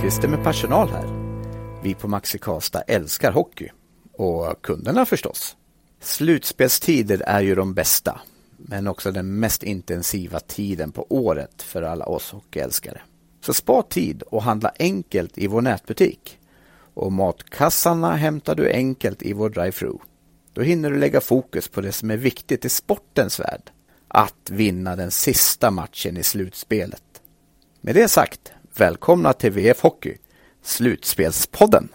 Lundqvist är med personal här. Vi på Maxi Karlstad älskar hockey. Och kunderna förstås. Slutspelstider är ju de bästa, men också den mest intensiva tiden på året för alla oss hockeyälskare. Så spar tid och handla enkelt i vår nätbutik. Och matkassarna hämtar du enkelt i vår drive-thru. Då hinner du lägga fokus på det som är viktigt i sportens värld. Att vinna den sista matchen i slutspelet. Med det sagt, välkomna till VF Hockey, Slutspelspodden.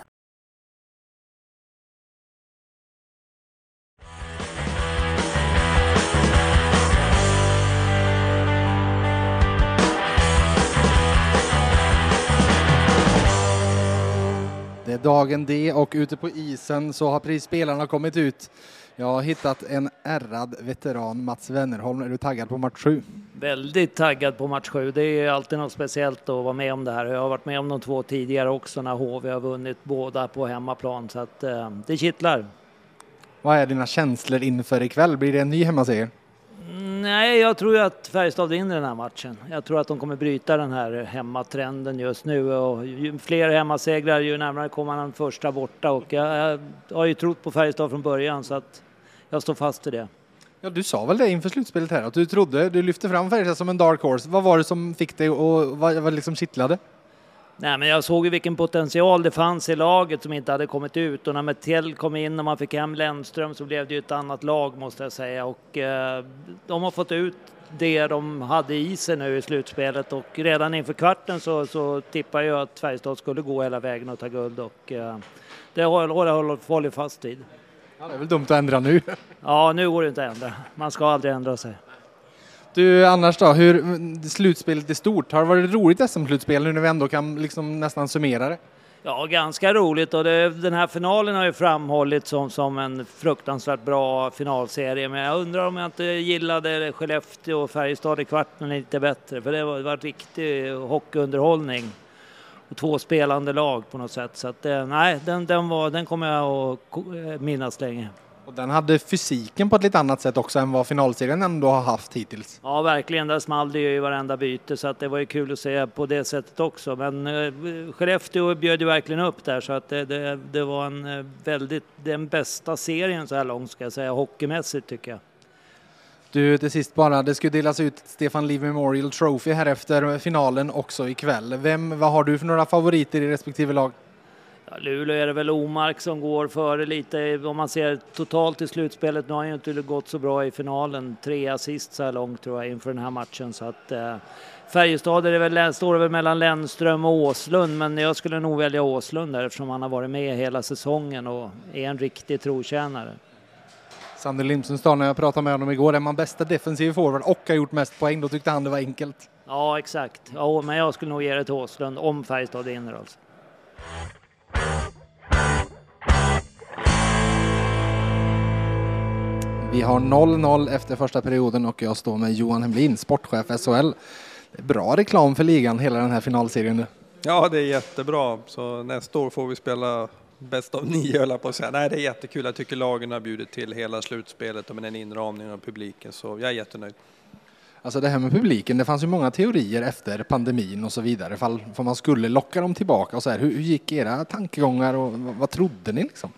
Det är dagen D och ute på isen så har prisspelarna kommit ut. Jag har hittat en ärrad veteran, Mats Wennerholm. Är du taggad på match 7? Väldigt taggad på match 7. Det är alltid något speciellt att vara med om det här. Jag har varit med om de två tidigare också när HV har vunnit båda på hemmaplan så att eh, det kittlar. Vad är dina känslor inför ikväll? Blir det en ny hemmaseger? Nej, jag tror ju att Färjestad vinner den här matchen. Jag tror att de kommer bryta den här hemmatrenden just nu och ju fler hemmasegrar ju närmare kommer man första borta och jag, jag har ju trott på Färjestad från början så att jag står fast i det. Ja, du sa väl det inför slutspelet här att du trodde, du lyfte fram Färjestad som en dark horse. Vad var det som fick dig och vad, vad liksom kittlade? Nej, men jag såg ju vilken potential det fanns i laget som inte hade kommit ut och när Metell kom in och man fick hem Lennström så blev det ju ett annat lag måste jag säga och eh, de har fått ut det de hade i sig nu i slutspelet och redan inför kvarten så, så tippar jag att Färjestad skulle gå hela vägen och ta guld och eh, det håller jag håller fast vid. Ja, det är väl dumt att ändra nu. Ja, nu går det inte att ändra. Man ska aldrig ändra sig. Du, annars då, hur slutspelet i stort, har det varit roligt SM-slutspel nu när vi ändå kan liksom nästan summera det? Ja, ganska roligt och det, den här finalen har ju framhållits som, som en fruktansvärt bra finalserie. Men jag undrar om jag inte gillade Skellefteå och Färjestad i kvarten lite bättre, för det var, det var riktig hockeyunderhållning. Och två spelande lag på något sätt. Så att, nej, den, den, var, den kommer jag att minnas länge. Och den hade fysiken på ett lite annat sätt också än vad finalserien ändå har haft hittills. Ja, verkligen. Där small det ju i varenda byte så att det var ju kul att se på det sättet också. Men eh, Skellefteå bjöd ju verkligen upp där så att det, det, det var en väldigt, den bästa serien så här långt ska jag säga, hockeymässigt tycker jag. Du, till sist bara, det ska delas ut Stefan Liv Memorial Trophy här efter finalen också ikväll. Vem, vad har du för några favoriter i respektive lag? Ja, Luleå är det väl Omark som går före lite om man ser totalt i slutspelet. Nu har han ju inte gått så bra i finalen. Tre assist så här långt tror jag inför den här matchen så att eh, Färjestad är väl, står det väl mellan Lennström och Åslund men jag skulle nog välja Åslund där eftersom han har varit med hela säsongen och är en riktig trotjänare. Sander Limsenstad, när jag pratade med honom igår, är man bästa defensiv forward och har gjort mest poäng, då tyckte han det var enkelt. Ja, exakt. Ja, men jag skulle nog ge det till Åslund om Färjestad vinner alltså. Vi har 0-0 efter första perioden och jag står med Johan Hemlin, sportchef SHL. Bra reklam för ligan, hela den här finalserien. Ja, det är jättebra. Så nästa år får vi spela bäst av nio, höll på att säga. Nej, det är jättekul. Jag tycker lagen har bjudit till hela slutspelet och med den inramningen av publiken, så jag är jättenöjd. Alltså det här med publiken, det fanns ju många teorier efter pandemin och så vidare, fall, fall man skulle locka dem tillbaka och så här. Hur, hur gick era tankegångar och vad, vad trodde ni liksom?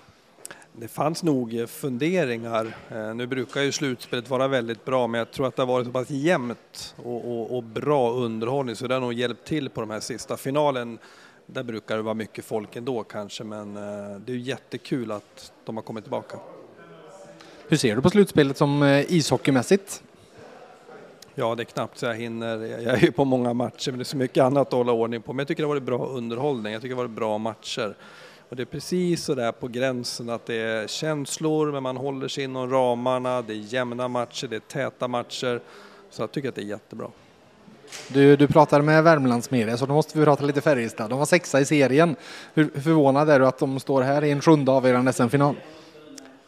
Det fanns nog funderingar. Nu brukar ju slutspelet vara väldigt bra, men jag tror att det har varit så pass jämnt och, och, och bra underhållning så det har nog hjälpt till på de här sista finalen. Där brukar det vara mycket folk ändå kanske, men det är jättekul att de har kommit tillbaka. Hur ser du på slutspelet som ishockeymässigt? Ja, det är knappt så jag hinner. Jag är ju på många matcher, men det är så mycket annat att hålla ordning på. Men jag tycker det har varit bra underhållning. Jag tycker det har varit bra matcher. Och det är precis så där på gränsen att det är känslor, men man håller sig inom ramarna. Det är jämna matcher, det är täta matcher. Så jag tycker att det är jättebra. Du, du pratar med Värmlandsmedia, så då måste vi prata lite Färjestad. De var sexa i serien. Hur förvånad är du att de står här i en sjunde avgörande SM-final?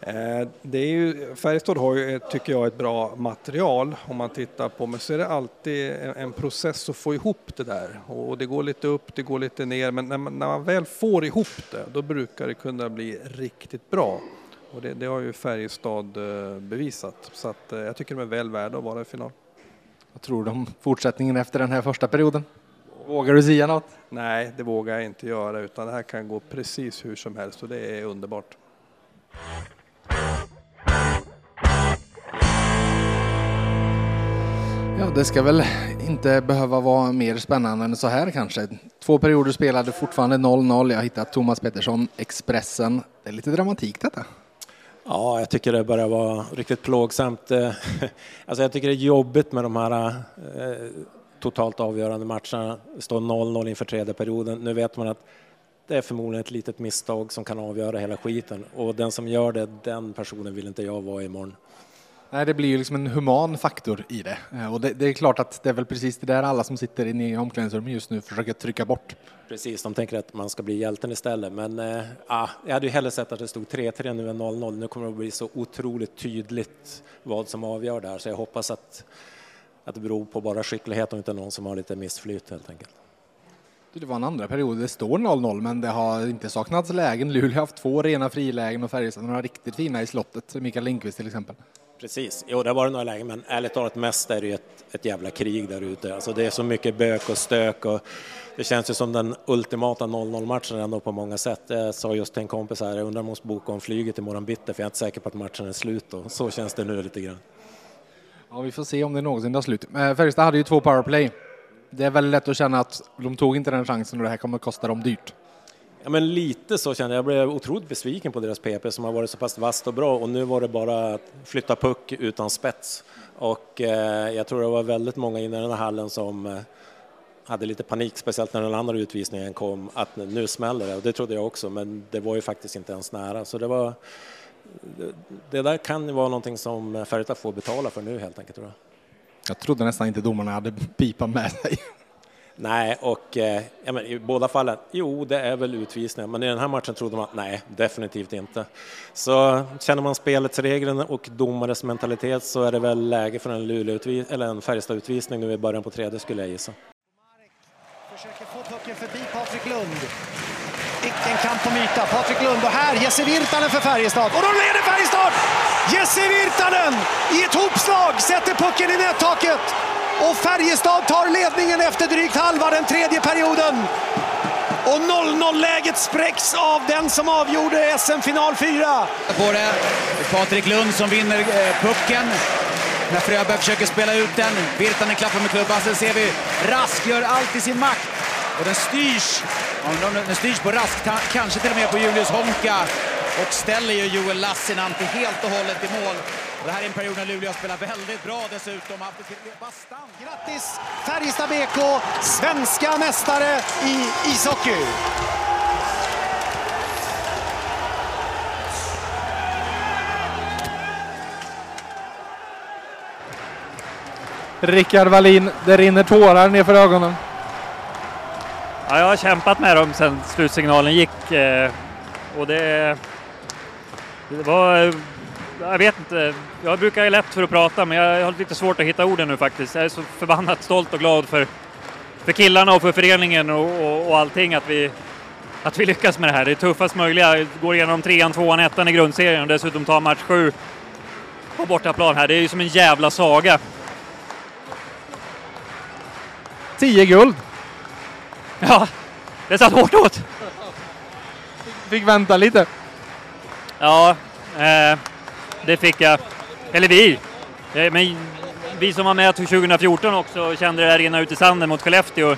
Eh, det är ju, Färjestad har ju, eh, tycker jag, ett bra material om man tittar på, men så är det alltid en process att få ihop det där. Och det går lite upp, det går lite ner, men när man, när man väl får ihop det, då brukar det kunna bli riktigt bra. Och det, det har ju Färjestad eh, bevisat, så att jag tycker de är väl värda att vara i final. Vad tror du om fortsättningen efter den här första perioden? Vågar du säga något? Nej, det vågar jag inte göra utan det här kan gå precis hur som helst och det är underbart. Ja, det ska väl inte behöva vara mer spännande än så här kanske. Två perioder spelade fortfarande 0-0. Jag har hittat Thomas Pettersson, Expressen. Det är lite dramatik detta. Ja, jag tycker det börjar vara riktigt plågsamt. Eh, alltså jag tycker det är jobbigt med de här eh, totalt avgörande matcherna. Det står 0-0 inför tredje perioden. Nu vet man att det är förmodligen ett litet misstag som kan avgöra hela skiten och den som gör det, den personen vill inte jag vara imorgon. Nej, det blir ju liksom en human faktor i det. Eh, och det, det, är klart att det är väl precis det där alla som sitter inne i omklädningsrummet just nu försöker trycka bort. Precis, de tänker att man ska bli hjälten istället. Men äh, jag hade ju hellre sett att det stod 3-3 nu än 0-0. Nu kommer det att bli så otroligt tydligt vad som avgör det här. Så jag hoppas att, att det beror på bara skicklighet och inte någon som har lite missflyt helt enkelt. Det var en andra period, det står 0-0 men det har inte saknats lägen. Luleå har haft två rena frilägen och Färjestad några riktigt fina i slottet. Mikael Lindqvist till exempel. Precis, jo det har varit några lägen men ärligt talat mest är det ju ett, ett jävla krig där ute. Alltså det är så mycket bök och stök och det känns ju som den ultimata 0-0 matchen ändå på många sätt. Jag sa just till en kompis här, jag undrar om jag måste boka om flyget imorgon bitti för jag är inte säker på att matchen är slut och så känns det nu lite grann. Ja, vi får se om det någonsin tar slut. Eh, Färjestad hade ju två powerplay. Det är väldigt lätt att känna att de tog inte den chansen och det här kommer att kosta dem dyrt. Ja, men lite så kände jag. Jag blev otroligt besviken på deras PP som har varit så pass vasst och bra och nu var det bara att flytta puck utan spets. Och eh, jag tror det var väldigt många inne i den här hallen som eh, hade lite panik, speciellt när den andra utvisningen kom, att nu smäller det. Och det trodde jag också, men det var ju faktiskt inte ens nära. Så det var... Det där kan ju vara någonting som Färjestad får betala för nu helt enkelt tror jag. Jag trodde nästan inte domarna hade pipan med sig. Nej, och eh, ja, men i båda fallen, jo, det är väl utvisningar, men i den här matchen trodde man nej, definitivt inte. Så känner man spelets regler och domares mentalitet så är det väl läge för en, Luleå eller en Färjestad-utvisning nu i början på tredje skulle jag gissa. Försöker få pucken förbi Patrik Lund. Vilken kamp om yta. Patrik Lund och här Jesse Virtanen för Färjestad. Och då leder Färjestad! Jesse Virtanen i ett hopslag sätter pucken i nättaket. Och Färjestad tar ledningen efter drygt halva den tredje perioden. Och 0-0-läget spräcks av den som avgjorde SM-final 4. På det. Patrik Lund som vinner eh, pucken. När Fröberg försöker spela ut den. Virtanen klappar med klubban. Sen ser vi Rask gör allt i sin makt. Och den styrs. Den styrs på Rask, kanske till och med på Julius Honka. Och ställer ju Joel Lassinantti helt och hållet i mål. Det här är en period när Luleå spelar väldigt bra dessutom. Bastant. Grattis Färjestad BK, svenska mästare i ishockey! Rickard Wallin, det rinner tårar nerför ögonen. Ja, jag har kämpat med dem sedan slutsignalen gick. Eh, och det, det var jag vet inte. Jag brukar ju lätt för att prata, men jag har lite svårt att hitta orden nu faktiskt. Jag är så förbannat stolt och glad för, för killarna och för föreningen och, och, och allting att vi, att vi lyckas med det här. Det är tuffast möjliga. Går igenom trean, tvåan, ettan i grundserien och dessutom tar match sju på bortaplan här. Det är ju som en jävla saga. Tio guld! Ja, det satt hårt åt. Fick vänta lite. Ja, eh, det fick jag. Eller vi. Eh, men vi som var med 2014 också kände det där rinna ut i sanden mot Skellefteå.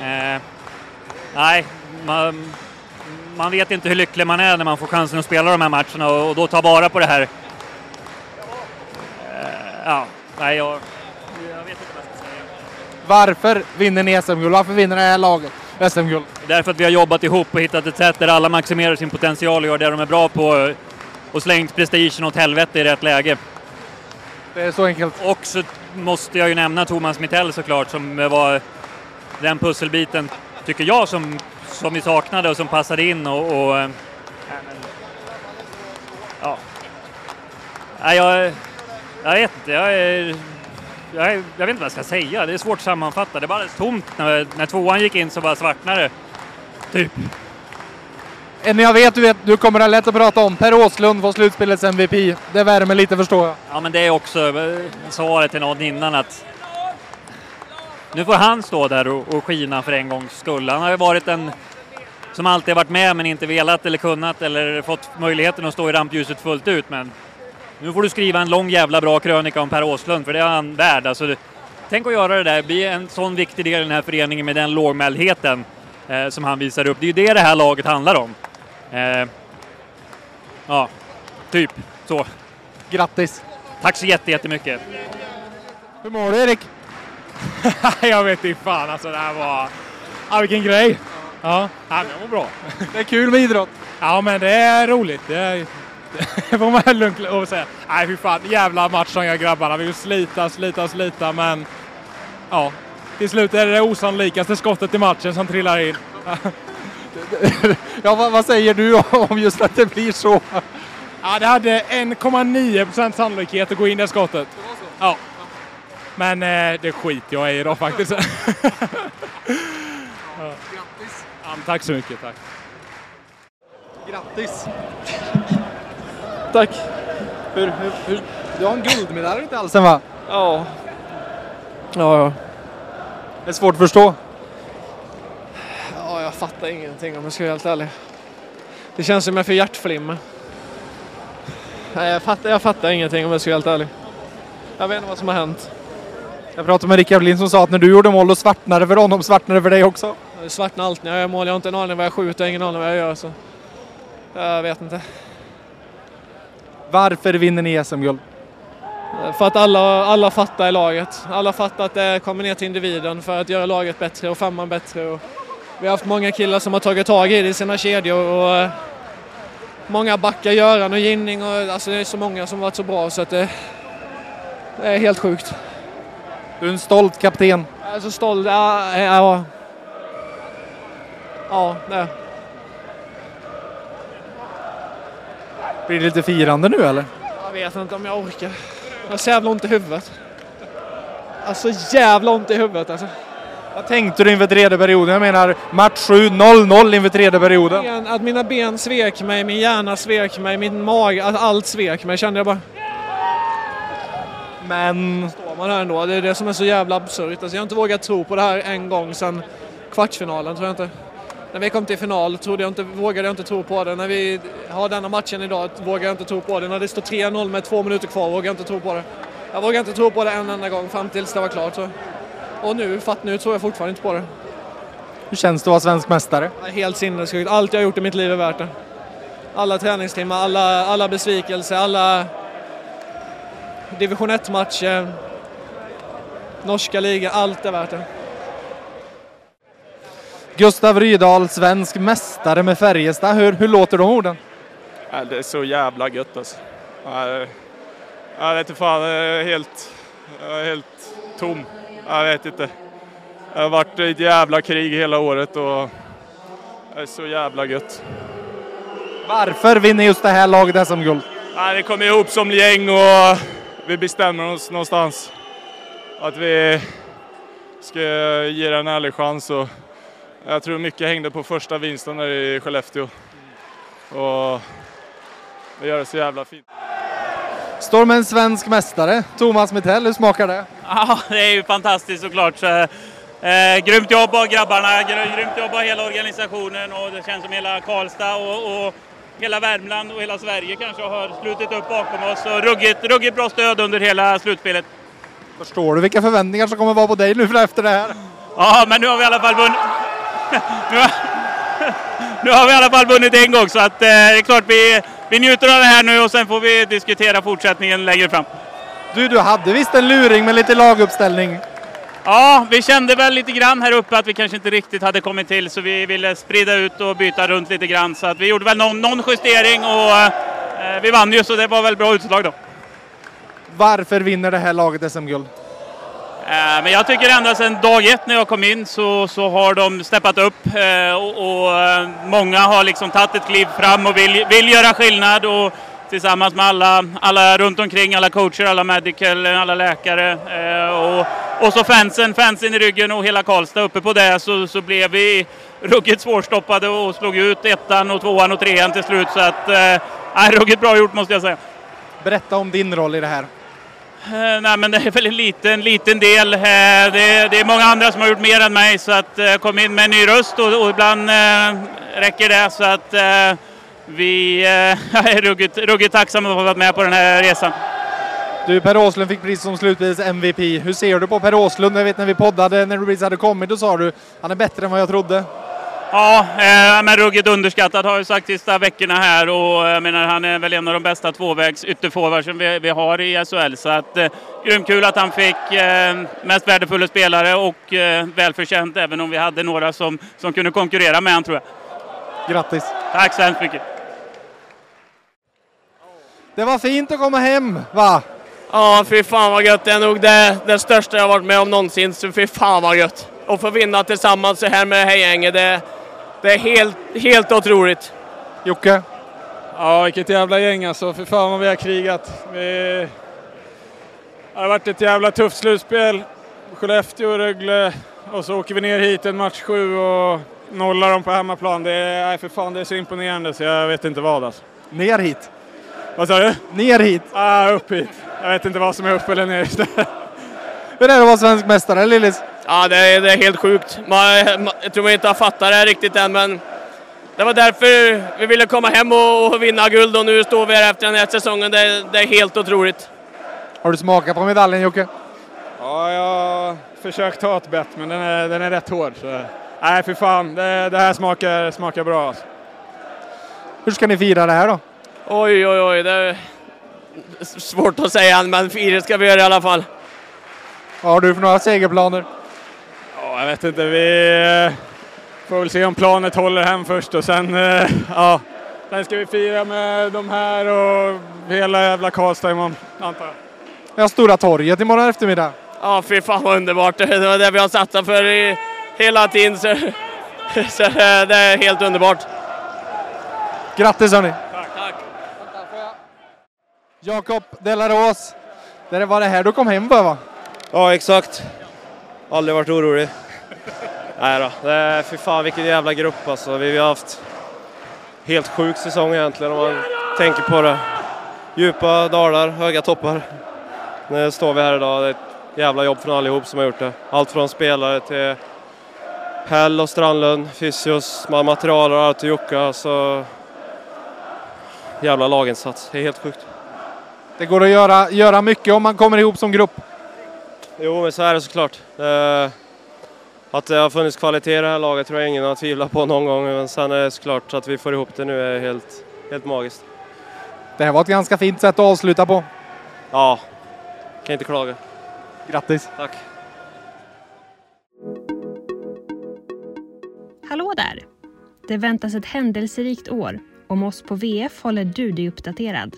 Eh, nej, man, man, vet inte hur lycklig man är när man får chansen att spela de här matcherna och, och då ta vara på det här. Eh, ja, nej, jag, jag vet inte vad jag ska säga. Varför vinner ni SM-guld? Varför vinner det här laget SM-guld? Därför att vi har jobbat ihop och hittat ett sätt där alla maximerar sin potential och gör det de är bra på och slängt prestigen åt helvete i rätt läge. Det är så enkelt. Och så måste jag ju nämna Thomas Mittell såklart som var den pusselbiten, tycker jag, som, som vi saknade och som passade in och... och äh, ja. Nej, jag, jag vet inte. Jag, är, jag, jag, vet inte vad jag ska säga. Det är svårt att sammanfatta. Det är bara tomt. När, när tvåan gick in så bara svartnade det. Typ. Eh, en jag vet du, vet, du kommer ha lätt att prata om. Per Åslund får slutspelets MVP. Det värmer lite förstår jag. Ja, men det är också eh, svaret till någon innan att nu får han stå där och, och skina för en gångs skull. Han har ju varit en som alltid varit med men inte velat eller kunnat eller fått möjligheten att stå i rampljuset fullt ut. Men nu får du skriva en lång jävla bra krönika om Per Åslund för det är han värd. Alltså, tänk att göra det där, bli en sån viktig del i den här föreningen med den lågmäldheten eh, som han visar upp. Det är ju det det här laget handlar om. Eh, ja, typ så. Grattis! Tack så jättemycket! Hur mår du Erik? jag vet inte fan alltså det här var... Ja, vilken grej! Ja, ja jag mår bra. Det är kul med idrott. Ja, men det är roligt. Det, är, det får man lugnt och säga. Nej, fy fan. Jävla match som jag grabbarna. Vi vill slita, slita, slita, men ja, till slut är det det osannolikaste skottet i matchen som trillar in. ja, vad, vad, säger du om just att det blir så? Ja, det hade 1,9 procent sannolikhet att gå in det skottet. Ja. Men eh, det skiter jag i idag faktiskt. ja. Grattis! Ja, tack så mycket, tack. Grattis! Tack! Hur, hur, hur, du har en guldmedalj runt halsen va? Ja. Ja, ja. Det är svårt att förstå. Fattar ingenting om jag ska vara helt ärlig. Det känns som jag får hjärtflimmer. Nej, jag fattar, jag fattar ingenting om jag ska vara helt ärlig. Jag vet inte vad som har hänt. Jag pratade med Rickard Lind som sa att när du gjorde mål då svartnade det för honom, svartnade det för dig också. Det svartnar allt när jag gör mål. Jag har inte en aning vad jag skjuter, ingen aning vad jag gör. Så. Jag vet inte. Varför vinner ni SM-guld? För att alla, alla fattar i laget. Alla fattar att det kommer ner till individen för att göra laget bättre och femman bättre. Och vi har haft många killar som har tagit tag i det i sina kedjor och eh, många backar, Göran och Ginning och alltså det är så många som varit så bra så att det, det är helt sjukt. Du är en stolt kapten. Jag är så stolt. Ja, ja, ja det. Blir det lite firande nu eller? Jag vet inte om jag orkar. Jag har så jävla ont i huvudet. Alltså jävla ont i huvudet alltså. Vad tänkte du inför tredje perioden? Jag menar match 7, 0-0 inför tredje perioden. Att mina ben svek mig, min hjärna svek mig, min mage, att allt svek mig kände jag bara. Men... Står man här ändå, det är det som är så jävla absurt. Alltså jag har inte vågat tro på det här en gång sedan kvartsfinalen tror jag inte. När vi kom till final trodde jag inte, vågade jag inte tro på det. När vi har denna matchen idag vågar jag inte tro på det. När det står 3-0 med två minuter kvar vågar jag inte tro på det. Jag vågar inte tro på det en enda gång fram tills det var klart. Så. Och nu, fatt nu tror jag fortfarande inte på det. Hur känns det att vara svensk mästare? Helt sinnessjukt. Allt jag har gjort i mitt liv är värt det. Alla träningstimmar, alla, alla besvikelser, alla division 1-matcher, norska ligan, allt är värt det. Gustav Rydahl, svensk mästare med Färjestad. Hur, hur låter de orden? Det är så jävla gött alltså. Jag vet inte fan, jag är helt, jag är helt tom. Jag vet inte. Det har varit ett jävla krig hela året och det är så jävla gött. Varför vinner just det här laget SM-guld? Ja, vi kom ihop som gäng och vi bestämmer oss någonstans. Att vi ska ge det en ärlig chans. Och jag tror mycket hängde på första vinsten där i Skellefteå. Och det gör det så jävla fint. Står med en svensk mästare, Thomas Mittell. Hur smakar det? Ja, det är ju fantastiskt såklart. Så, eh, grymt jobb av grabbarna, grymt jobb av hela organisationen och det känns som hela Karlstad och, och hela Värmland och hela Sverige kanske har slutit upp bakom oss och ruggigt, ruggigt bra stöd under hela slutspelet. Förstår du vilka förväntningar som kommer vara på dig nu efter det här? Ja, men nu har vi i alla fall vunnit. nu, har, nu har vi i alla fall vunnit en gång så att eh, det är klart vi, vi njuter av det här nu och sen får vi diskutera fortsättningen längre fram. Du, du hade visst en luring med lite laguppställning? Ja, vi kände väl lite grann här uppe att vi kanske inte riktigt hade kommit till så vi ville sprida ut och byta runt lite grann. Så att vi gjorde väl någon, någon justering och eh, vi vann ju så det var väl bra utslag då. Varför vinner det här laget SM-guld? Eh, men jag tycker ända sedan dag ett när jag kom in så, så har de steppat upp eh, och, och eh, många har liksom tagit ett kliv fram och vill, vill göra skillnad. Och, tillsammans med alla, alla runt omkring, alla coacher, alla medical, alla läkare och, och så fansen, fansen i ryggen och hela Karlstad uppe på det så, så blev vi ruggigt svårstoppade och slog ut ettan och tvåan och trean till slut. Så att, eh, ruggigt bra gjort måste jag säga. Berätta om din roll i det här. Eh, nej, men det är väl en liten, liten del. Eh, det, är, det är många andra som har gjort mer än mig så att eh, kom in med en ny röst och, och ibland räcker det så att vi är ruggigt, ruggigt tacksamma för att ha varit med på den här resan. Du, Per Åslund fick pris som slutspels MVP. Hur ser du på Per Åslund? Jag vet när vi poddade, när Rubiz hade kommit, då sa du han är bättre än vad jag trodde. Ja, eh, men ruggigt underskattad har jag sagt sista veckorna här och jag menar han är väl en av de bästa tvåvägs ytterforwardsen vi, vi har i SHL. Så att eh, grymt kul att han fick eh, mest värdefulla spelare och eh, välförtjänt även om vi hade några som, som kunde konkurrera med honom tror jag. Grattis! Tack så hemskt mycket! Det var fint att komma hem, va? Ja, fy fan vad gött. Det är nog det, det största jag varit med om någonsin, så fy fan vad gött. Och få vinna tillsammans så här med Hejänge, det, det är helt, helt otroligt. Jocke? Ja, vilket jävla gäng alltså. För fan vad vi har krigat. Vi... Det har varit ett jävla tufft slutspel. Skellefteå, Rögle och så åker vi ner hit en match sju och nollar dem på hemmaplan. Det är, nej, för fan, det är så imponerande så jag vet inte vad alltså. Ner hit? Vad sa du? Ner hit? Ah, upp hit. Jag vet inte vad som är upp eller ner. Hur är det att vara svensk mästare, Lillis? Ja, det är, det är helt sjukt. Man, man, jag tror man inte har fattat det riktigt än, men det var därför vi ville komma hem och, och vinna guld och nu står vi här efter den här säsongen. Det, det är helt otroligt. Har du smakat på medaljen, Jocke? Ja, jag har försökt ta ett bett, men den är, den är rätt hård. Så. Nej, för fan. Det, det här smakar, smakar bra. Alltså. Hur ska ni fira det här då? Oj, oj, oj. Det är svårt att säga, men fira ska vi göra i alla fall. Vad har du för några segerplaner? Ja, jag vet inte. Vi får väl se om planet håller hem först och sen, eh, ja, sen ska vi fira med de här och hela jävla Karlstad imorgon, antar jag. Ja, Stora torget imorgon eftermiddag. Ja, fy fan vad underbart. Det var det vi har satsat för i, hela tiden. Så, så det är helt underbart. Grattis hörni! Tack. Tack. Jakob Delaros, det var det här du kom hem för va? Ja, exakt. Aldrig varit orolig. Nej då, det är, fy fan vilken jävla grupp alltså. Vi har haft helt sjuk säsong egentligen om man tänker på det. Djupa dalar, höga toppar. Nu står vi här idag, det är ett jävla jobb från allihop som har gjort det. Allt från spelare till Hell och Strandlund, fysios, material och allt och Jocke. Alltså, jävla laginsats, det är helt sjukt. Det går att göra, göra mycket om man kommer ihop som grupp. Jo, men så är det såklart. Eh, att det har funnits kvalitet i det här laget tror jag ingen har tvivlat på någon gång. Men sen är det såklart att vi får ihop det nu är helt, helt magiskt. Det här var ett ganska fint sätt att avsluta på. Ja, kan inte klaga. Grattis! Tack! Hallå där! Det väntas ett händelserikt år. Om oss på VF håller du dig uppdaterad.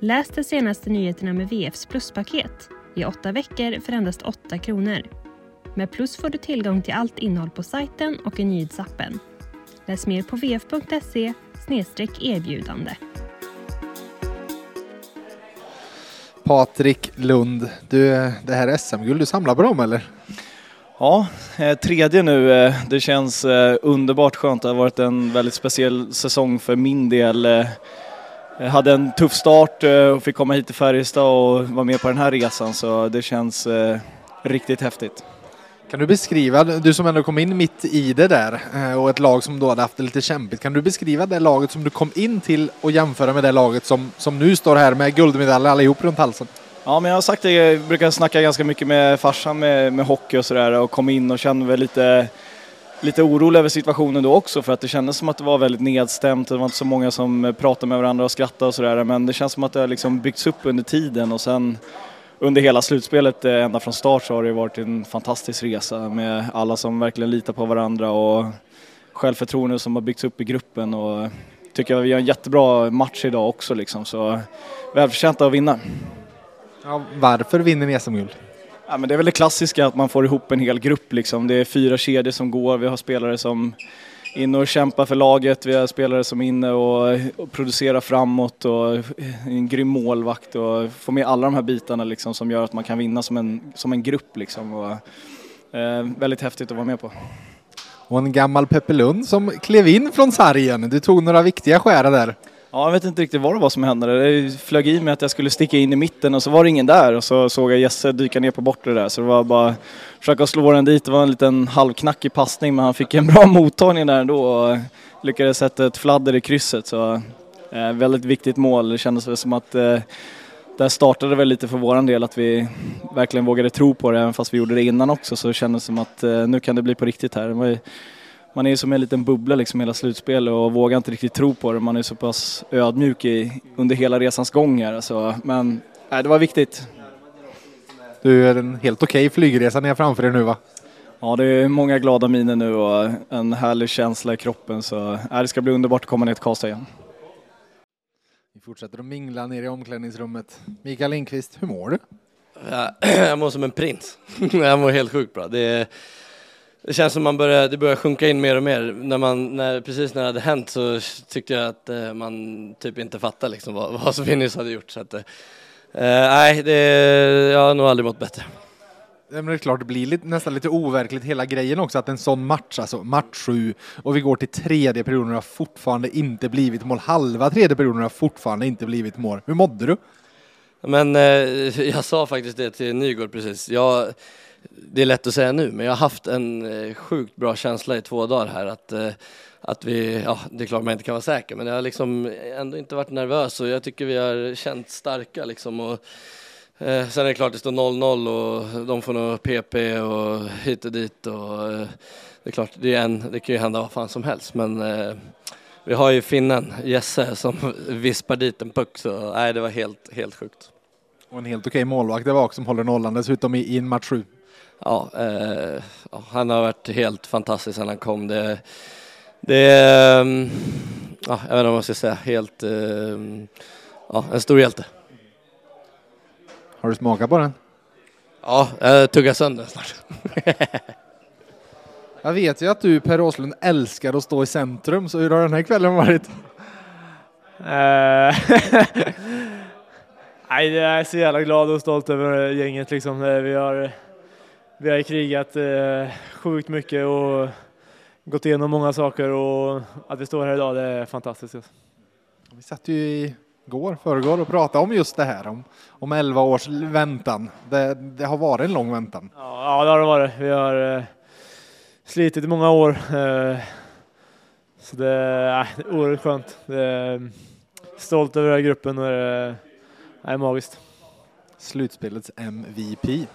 Läs de senaste nyheterna med VFs pluspaket i åtta veckor för endast 8 kronor. Med Plus får du tillgång till allt innehåll på sajten och i nyhetsappen. Läs mer på vf.se erbjudande. Patrik Lund, du, det här är SM-guld, du samlar på dem eller? Ja, eh, tredje nu. eh, Det känns eh, underbart skönt. Det har varit en väldigt speciell säsong för min del. Jag hade en tuff start och fick komma hit till Färjestad och vara med på den här resan så det känns riktigt häftigt. Kan du beskriva, du som ändå kom in mitt i det där eh, och ett lag som då hade haft det lite kämpigt. Kan du beskriva det laget som du kom in till och jämföra med det laget som, som nu står här med guldmedaljer allihop runt halsen? Ja, men jag har sagt det, jag brukar snacka ganska mycket med farsan med, med hockey och sådär och kom in och kände väl lite, lite orolig över situationen då också för att det kändes som att det var väldigt nedstämt. Det var inte så många som pratade med varandra och skrattade och sådär men det känns som att det har liksom byggts upp under tiden och sen under hela slutspelet eh, ända från start så har det varit en fantastisk resa med alla som verkligen litar på varandra och självförtroende som har byggts upp i gruppen och tycker jag vi gör en jättebra match idag också liksom så välförtjänta att vinna. Ja, varför vinner ni SM-guld? Ja, men det är väl det klassiska att man får ihop en hel grupp liksom. Det är fyra kedjor som går, vi har spelare som inne och kämpar för laget, vi har spelare som är inne och, och producerar framåt och en grym målvakt och får med alla de här bitarna liksom som gör att man kan vinna som en, som en grupp liksom. Och, eh, väldigt häftigt att vara med på. Och en gammal Peppe Lund som klev in från sargen. Du tog några viktiga skära där. Ja, jag vet inte riktigt vad det var som hände. Det flög i mig att jag skulle sticka in i mitten och så var det ingen där och så såg jag Jesse dyka ner på bortre där så det var bara att försöka slå den dit. Det var en liten halvknackig passning men han fick en bra mottagning där ändå och lyckades sätta ett fladder i krysset så eh, väldigt viktigt mål. Det kändes väl som att eh, där startade väl lite för våran del att vi verkligen vågade tro på det även fast vi gjorde det innan också så det kändes som att eh, nu kan det bli på riktigt här. Man är som en liten bubbla liksom hela slutspelet och vågar inte riktigt tro på det. Man är så pass ödmjuk i, under hela resans gång här. Så, men nej, det var viktigt. Du är en helt okej okay flygresa ni har framför er nu va? Ja, det är många glada miner nu och en härlig känsla i kroppen så nej, det ska bli underbart att komma ner till Karlstad igen. Vi fortsätter att mingla ner i omklädningsrummet. Mikael Lindqvist, hur mår du? Jag mår som en prins. Jag mår helt sjukt bra. Det är det känns som man börjar, det börjar sjunka in mer och mer. När man, när, precis när det hade hänt så tyckte jag att eh, man typ inte fattade liksom vad, vad som Vinnis hade gjort. Så att, eh, nej, det, jag har nog aldrig mått bättre. men det är klart, det blir lite, nästan lite overkligt hela grejen också att en sån match, alltså match sju och vi går till tredje perioden och har fortfarande inte blivit mål. Halva tredje perioden har fortfarande inte blivit mål. Hur mådde du? Men eh, jag sa faktiskt det till Nygård precis. Jag, det är lätt att säga nu, men jag har haft en eh, sjukt bra känsla i två dagar här att, eh, att vi, ja det är klart man inte kan vara säker, men jag har liksom ändå inte varit nervös och jag tycker vi har känt starka liksom. Och, eh, sen är det klart det står 0-0 och de får nog PP och hit och dit och eh, det är klart, det, är en, det kan ju hända vad fan som helst, men eh, vi har ju finnen Jesse som vispar dit en puck så nej, det var helt, helt sjukt. Och en helt okej målvakt det var som håller nollan dessutom i, i en match sju. Ja, eh, han har varit helt fantastisk sedan han kom. Det, det är, mm, ja, jag vet inte vad man ska säga, helt, eh, ja, en stor hjälte. Har du smakat på den? Ja, jag tuggar sönder snart. jag vet ju att du Per Åslund älskar att stå i centrum, så hur har den här kvällen varit? Eh, Nej, jag är så jävla glad och stolt över gänget liksom. Vi har vi har krigat eh, sjukt mycket och gått igenom många saker och att vi står här idag det är fantastiskt. Vi satt ju i går, förrgår och pratade om just det här, om, om 11 års väntan. Det, det har varit en lång väntan. Ja, ja det har det varit. Vi har eh, slitit i många år. Eh, så det, eh, det är oerhört skönt. Det är stolt över den här gruppen och det är, det är magiskt. Slutspelets MVP.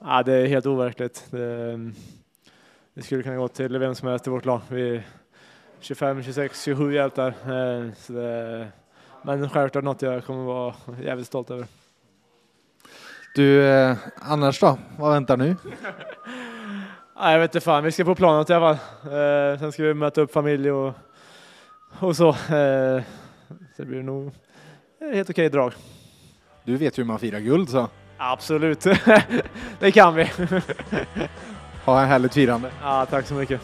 Ja, det är helt overkligt. Det, det skulle kunna gå till vem som helst i vårt lag. Vi är 25, 26, 27 hjältar. Så det, men självklart något jag kommer vara jävligt stolt över. Du, eh, annars då? Vad väntar nu? ja, jag vet inte fan, vi ska på planet i alla fall. Eh, sen ska vi möta upp familj och, och så. Eh, så det blir nog helt okej drag. Du vet ju hur man firar guld så. Absolut, det kan vi. ha en härligt firande. Ja, tack så mycket.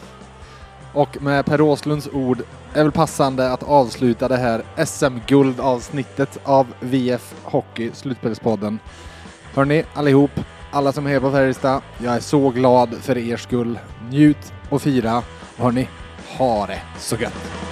Och med Per Åslunds ord är väl passande att avsluta det här SM-guldavsnittet av VF Hockey, Slutspelspodden. Hörni, allihop, alla som är här på Färjestad, jag är så glad för er skull. Njut och fira. Och hörni, ha det så gött!